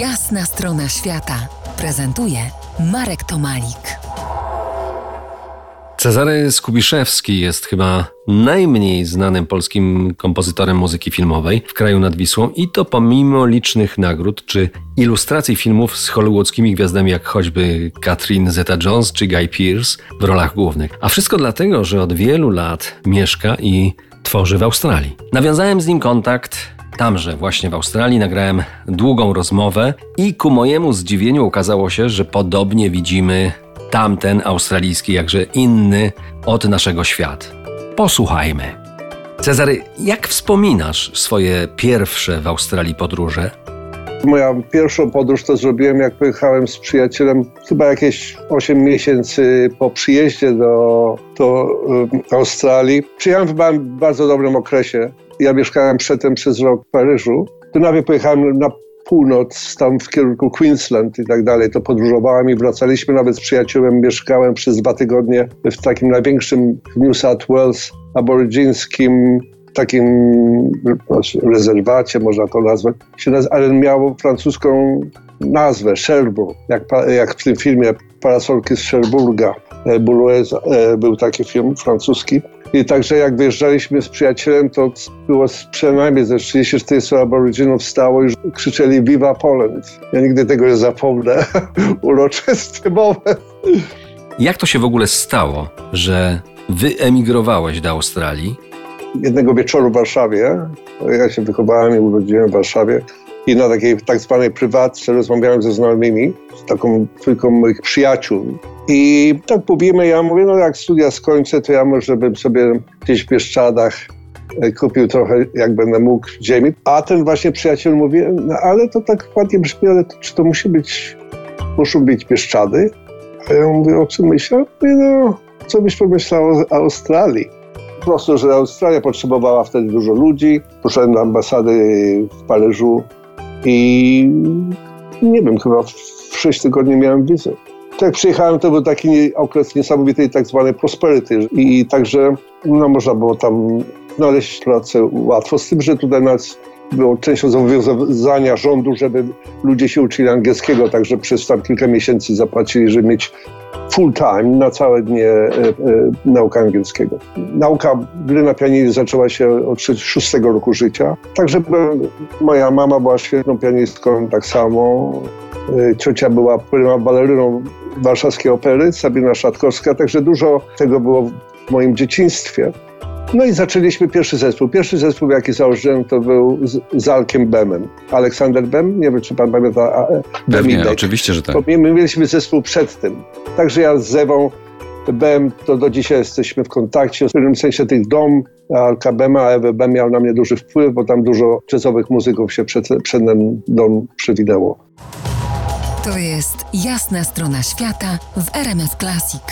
Jasna strona świata prezentuje Marek Tomalik. Cezary Skubiszewski jest chyba najmniej znanym polskim kompozytorem muzyki filmowej w kraju nad Wisłą i to pomimo licznych nagród czy ilustracji filmów z hollywoodzkimi gwiazdami jak choćby Catherine Zeta-Jones czy Guy Pearce w rolach głównych. A wszystko dlatego, że od wielu lat mieszka i tworzy w Australii. Nawiązałem z nim kontakt Tamże, właśnie w Australii, nagrałem długą rozmowę i ku mojemu zdziwieniu okazało się, że podobnie widzimy tamten australijski, jakże inny od naszego świat. Posłuchajmy. Cezary, jak wspominasz swoje pierwsze w Australii podróże? Moja pierwszą podróż to zrobiłem, jak pojechałem z przyjacielem chyba jakieś 8 miesięcy po przyjeździe do, do Australii. Przyjechałem w bardzo dobrym okresie. Ja mieszkałem przedtem przez rok w Paryżu. To nawet pojechałem na północ, tam w kierunku Queensland i tak dalej, to podróżowałem i wracaliśmy nawet z przyjaciółem. Mieszkałem przez dwa tygodnie w takim największym New South Wales aborygińskim takim rezerwacie, można to nazwać, ale miało francuską nazwę, Cherbourg, jak, jak w tym filmie Parasolki z Cherbourga, e, Boulez, e, był taki film francuski. I także jak wyjeżdżaliśmy z przyjacielem, to było przynajmniej ze 30-40 aborygynów stało i krzyczeli Viva Poland. Ja nigdy tego nie zapomnę. Uroczysty moment. Jak to się w ogóle stało, że wyemigrowałeś do Australii? Jednego wieczoru w Warszawie, ja się wychowałem i urodziłem w Warszawie, i na takiej tak zwanej prywatce rozmawiałem ze znajomymi, z taką trójką moich przyjaciół. I tak mówimy, ja mówię, no jak studia skończę, to ja może bym sobie gdzieś w Bieszczadach e, kupił trochę, jak będę mógł, ziemi. A ten właśnie przyjaciel mówi, no ale to tak ładnie brzmi, ale to, czy to musi być, muszą być Bieszczady? A ja mówię, o czym myślę? Mówię, no, co byś pomyślał o Australii? Po prostu, że Australia potrzebowała wtedy dużo ludzi. Poszedłem do ambasady w Paryżu i nie wiem, chyba w 6 tygodni miałem wizę. Tak jak przyjechałem, to był taki okres niesamowitej tak zwanej prosperity i także no, można było tam znaleźć pracę łatwo, z tym, że tutaj nas było częścią zobowiązania rządu, żeby ludzie się uczyli angielskiego, także przez tam kilka miesięcy zapłacili, żeby mieć full time na całe dnie e, e, nauka angielskiego. Nauka gry na pianinie zaczęła się od szóstego roku życia. Także moja mama była świetną pianistką, tak samo. E, ciocia była prima baleryną warszawskiej opery, Sabina Szatkowska, także dużo tego było w moim dzieciństwie. No i zaczęliśmy pierwszy zespół. Pierwszy zespół, jaki założyłem, to był z, z Alkiem Bemem. Aleksander Bem, nie wiem, czy pan pamięta. Pewnie, oczywiście, że tak. My mieliśmy zespół przed tym. Także ja z Zewą Bem, to do dzisiaj jesteśmy w kontakcie. W pewnym sensie tych dom Alka Bema, Ewy Bem miał na mnie duży wpływ, bo tam dużo jazzowych muzyków się przed, przed ten dom przewidęło. To jest jasna strona świata w RMS Classic.